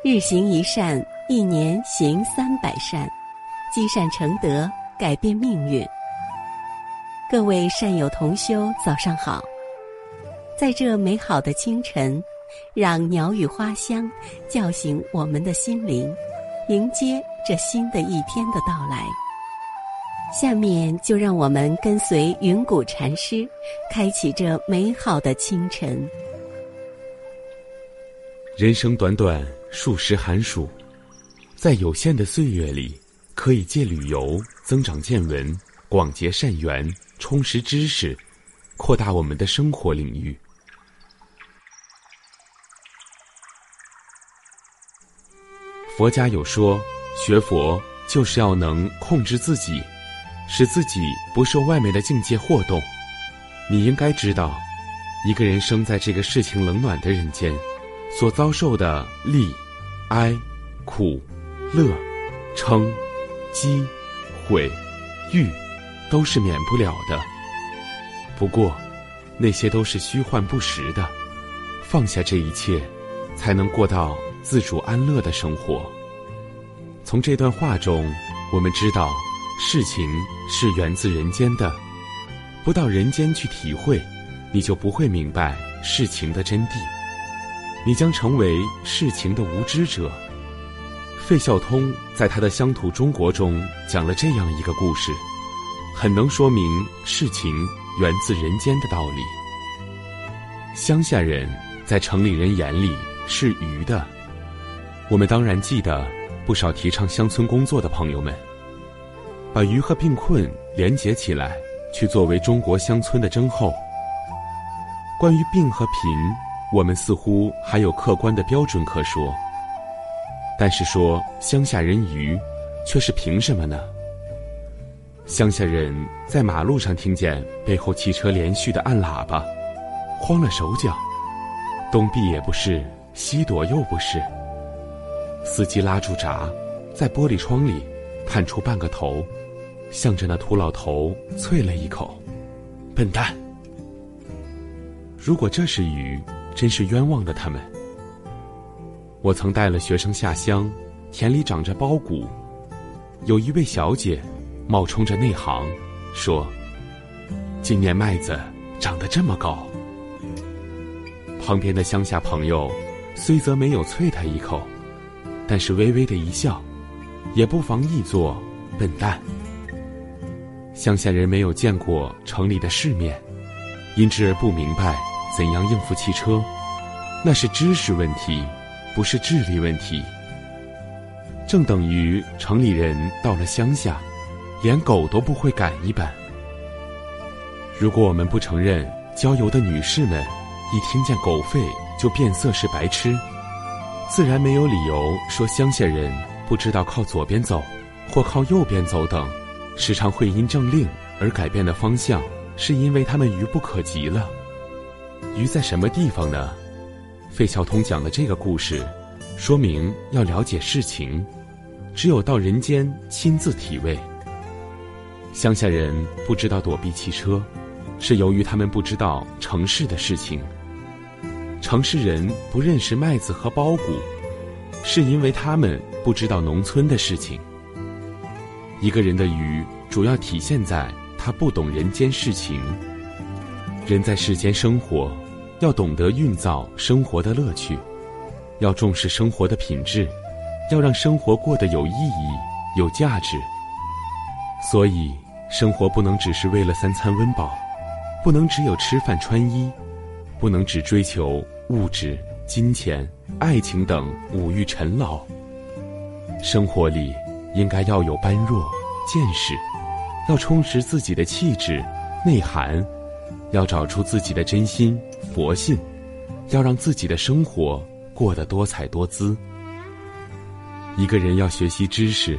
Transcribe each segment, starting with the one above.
日行一善，一年行三百善，积善成德，改变命运。各位善友同修，早上好！在这美好的清晨，让鸟语花香叫醒我们的心灵，迎接这新的一天的到来。下面就让我们跟随云谷禅师，开启这美好的清晨。人生短短数十寒暑，在有限的岁月里，可以借旅游增长见闻，广结善缘，充实知识，扩大我们的生活领域。佛家有说，学佛就是要能控制自己，使自己不受外面的境界惑动。你应该知道，一个人生在这个世情冷暖的人间。所遭受的利、哀、苦、乐、嗔、讥、悔、欲，都是免不了的。不过，那些都是虚幻不实的。放下这一切，才能过到自主安乐的生活。从这段话中，我们知道，事情是源自人间的。不到人间去体会，你就不会明白事情的真谛。你将成为事情的无知者。费孝通在他的《乡土中国》中讲了这样一个故事，很能说明事情源自人间的道理。乡下人在城里人眼里是愚的，我们当然记得不少提倡乡村工作的朋友们，把愚和病困连结起来，去作为中国乡村的征候。关于病和贫。我们似乎还有客观的标准可说，但是说乡下人愚，却是凭什么呢？乡下人在马路上听见背后汽车连续的按喇叭，慌了手脚，东避也不是，西躲又不是。司机拉住闸，在玻璃窗里探出半个头，向着那土老头啐了一口：“笨蛋！”如果这是愚。真是冤枉的他们。我曾带了学生下乡，田里长着苞谷，有一位小姐冒充着内行，说：“今年麦子长得这么高。”旁边的乡下朋友虽则没有啐他一口，但是微微的一笑，也不妨译作“笨蛋”。乡下人没有见过城里的世面，因之而不明白。怎样应付汽车？那是知识问题，不是智力问题。正等于城里人到了乡下，连狗都不会赶一般。如果我们不承认郊游的女士们一听见狗吠就变色是白痴，自然没有理由说乡下人不知道靠左边走或靠右边走等，时常会因政令而改变的方向，是因为他们愚不可及了。鱼在什么地方呢？费孝通讲的这个故事，说明要了解事情，只有到人间亲自体味。乡下人不知道躲避汽车，是由于他们不知道城市的事情；城市人不认识麦子和苞谷，是因为他们不知道农村的事情。一个人的愚，主要体现在他不懂人间事情。人在世间生活。要懂得运造生活的乐趣，要重视生活的品质，要让生活过得有意义、有价值。所以，生活不能只是为了三餐温饱，不能只有吃饭穿衣，不能只追求物质、金钱、爱情等五欲尘劳。生活里应该要有般若、见识，要充实自己的气质、内涵。要找出自己的真心佛性，要让自己的生活过得多彩多姿。一个人要学习知识，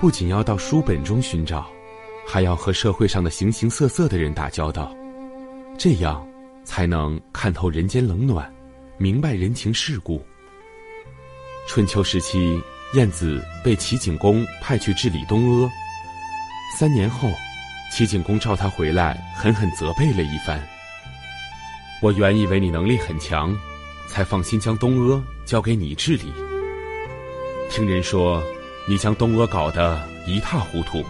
不仅要到书本中寻找，还要和社会上的形形色色的人打交道，这样才能看透人间冷暖，明白人情世故。春秋时期，晏子被齐景公派去治理东阿，三年后。齐景公召他回来，狠狠责备了一番。我原以为你能力很强，才放心将东阿交给你治理，听人说你将东阿搞得一塌糊涂，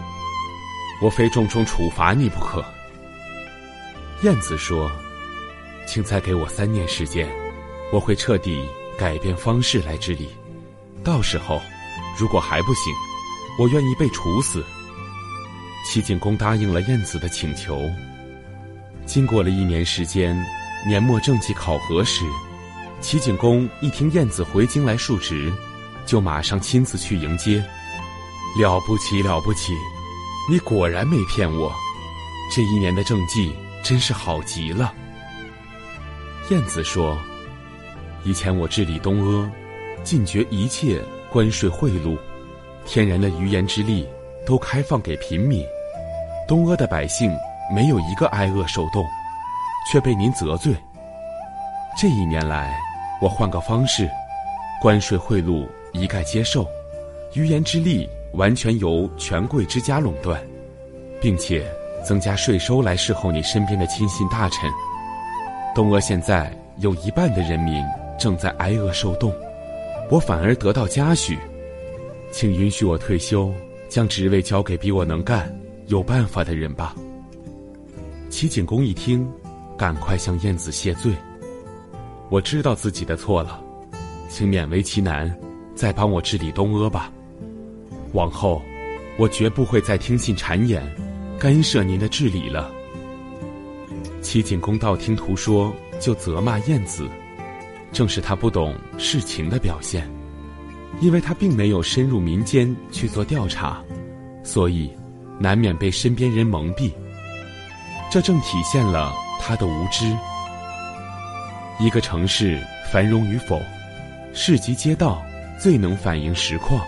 我非重重处罚你不可。”燕子说：“请再给我三年时间，我会彻底改变方式来治理。到时候，如果还不行，我愿意被处死。”齐景公答应了晏子的请求。经过了一年时间，年末政绩考核时，齐景公一听晏子回京来述职，就马上亲自去迎接。了不起了不起，你果然没骗我，这一年的政绩真是好极了。燕子说：“以前我治理东阿，禁绝一切关税贿赂，天然的鱼盐之力都开放给平民，东阿的百姓。”没有一个挨饿受冻，却被您责罪。这一年来，我换个方式，关税贿赂一概接受，余言之力完全由权贵之家垄断，并且增加税收来侍候你身边的亲信大臣。东阿现在有一半的人民正在挨饿受冻，我反而得到嘉许，请允许我退休，将职位交给比我能干、有办法的人吧。齐景公一听，赶快向晏子谢罪。我知道自己的错了，请勉为其难，再帮我治理东阿吧。往后，我绝不会再听信谗言，干涉您的治理了。齐景公道听途说，就责骂晏子，正是他不懂事情的表现，因为他并没有深入民间去做调查，所以难免被身边人蒙蔽。这正体现了他的无知。一个城市繁荣与否，市集街道最能反映实况。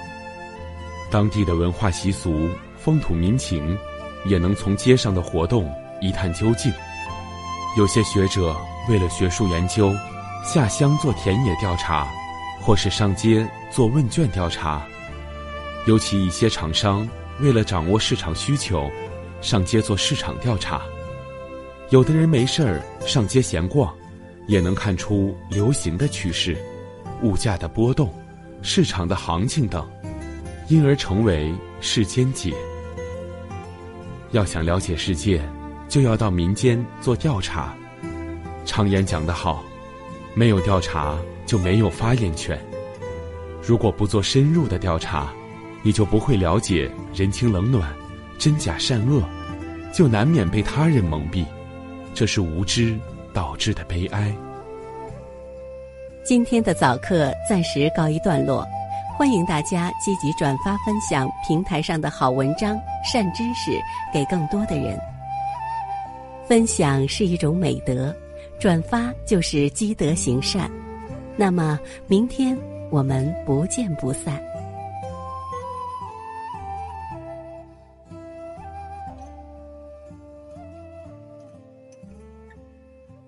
当地的文化习俗、风土民情，也能从街上的活动一探究竟。有些学者为了学术研究，下乡做田野调查，或是上街做问卷调查。尤其一些厂商为了掌握市场需求，上街做市场调查。有的人没事儿上街闲逛，也能看出流行的趋势、物价的波动、市场的行情等，因而成为世间解。要想了解世界，就要到民间做调查。常言讲得好，没有调查就没有发言权。如果不做深入的调查，你就不会了解人情冷暖、真假善恶，就难免被他人蒙蔽。这是无知导致的悲哀。今天的早课暂时告一段落，欢迎大家积极转发分享平台上的好文章、善知识给更多的人。分享是一种美德，转发就是积德行善。那么，明天我们不见不散。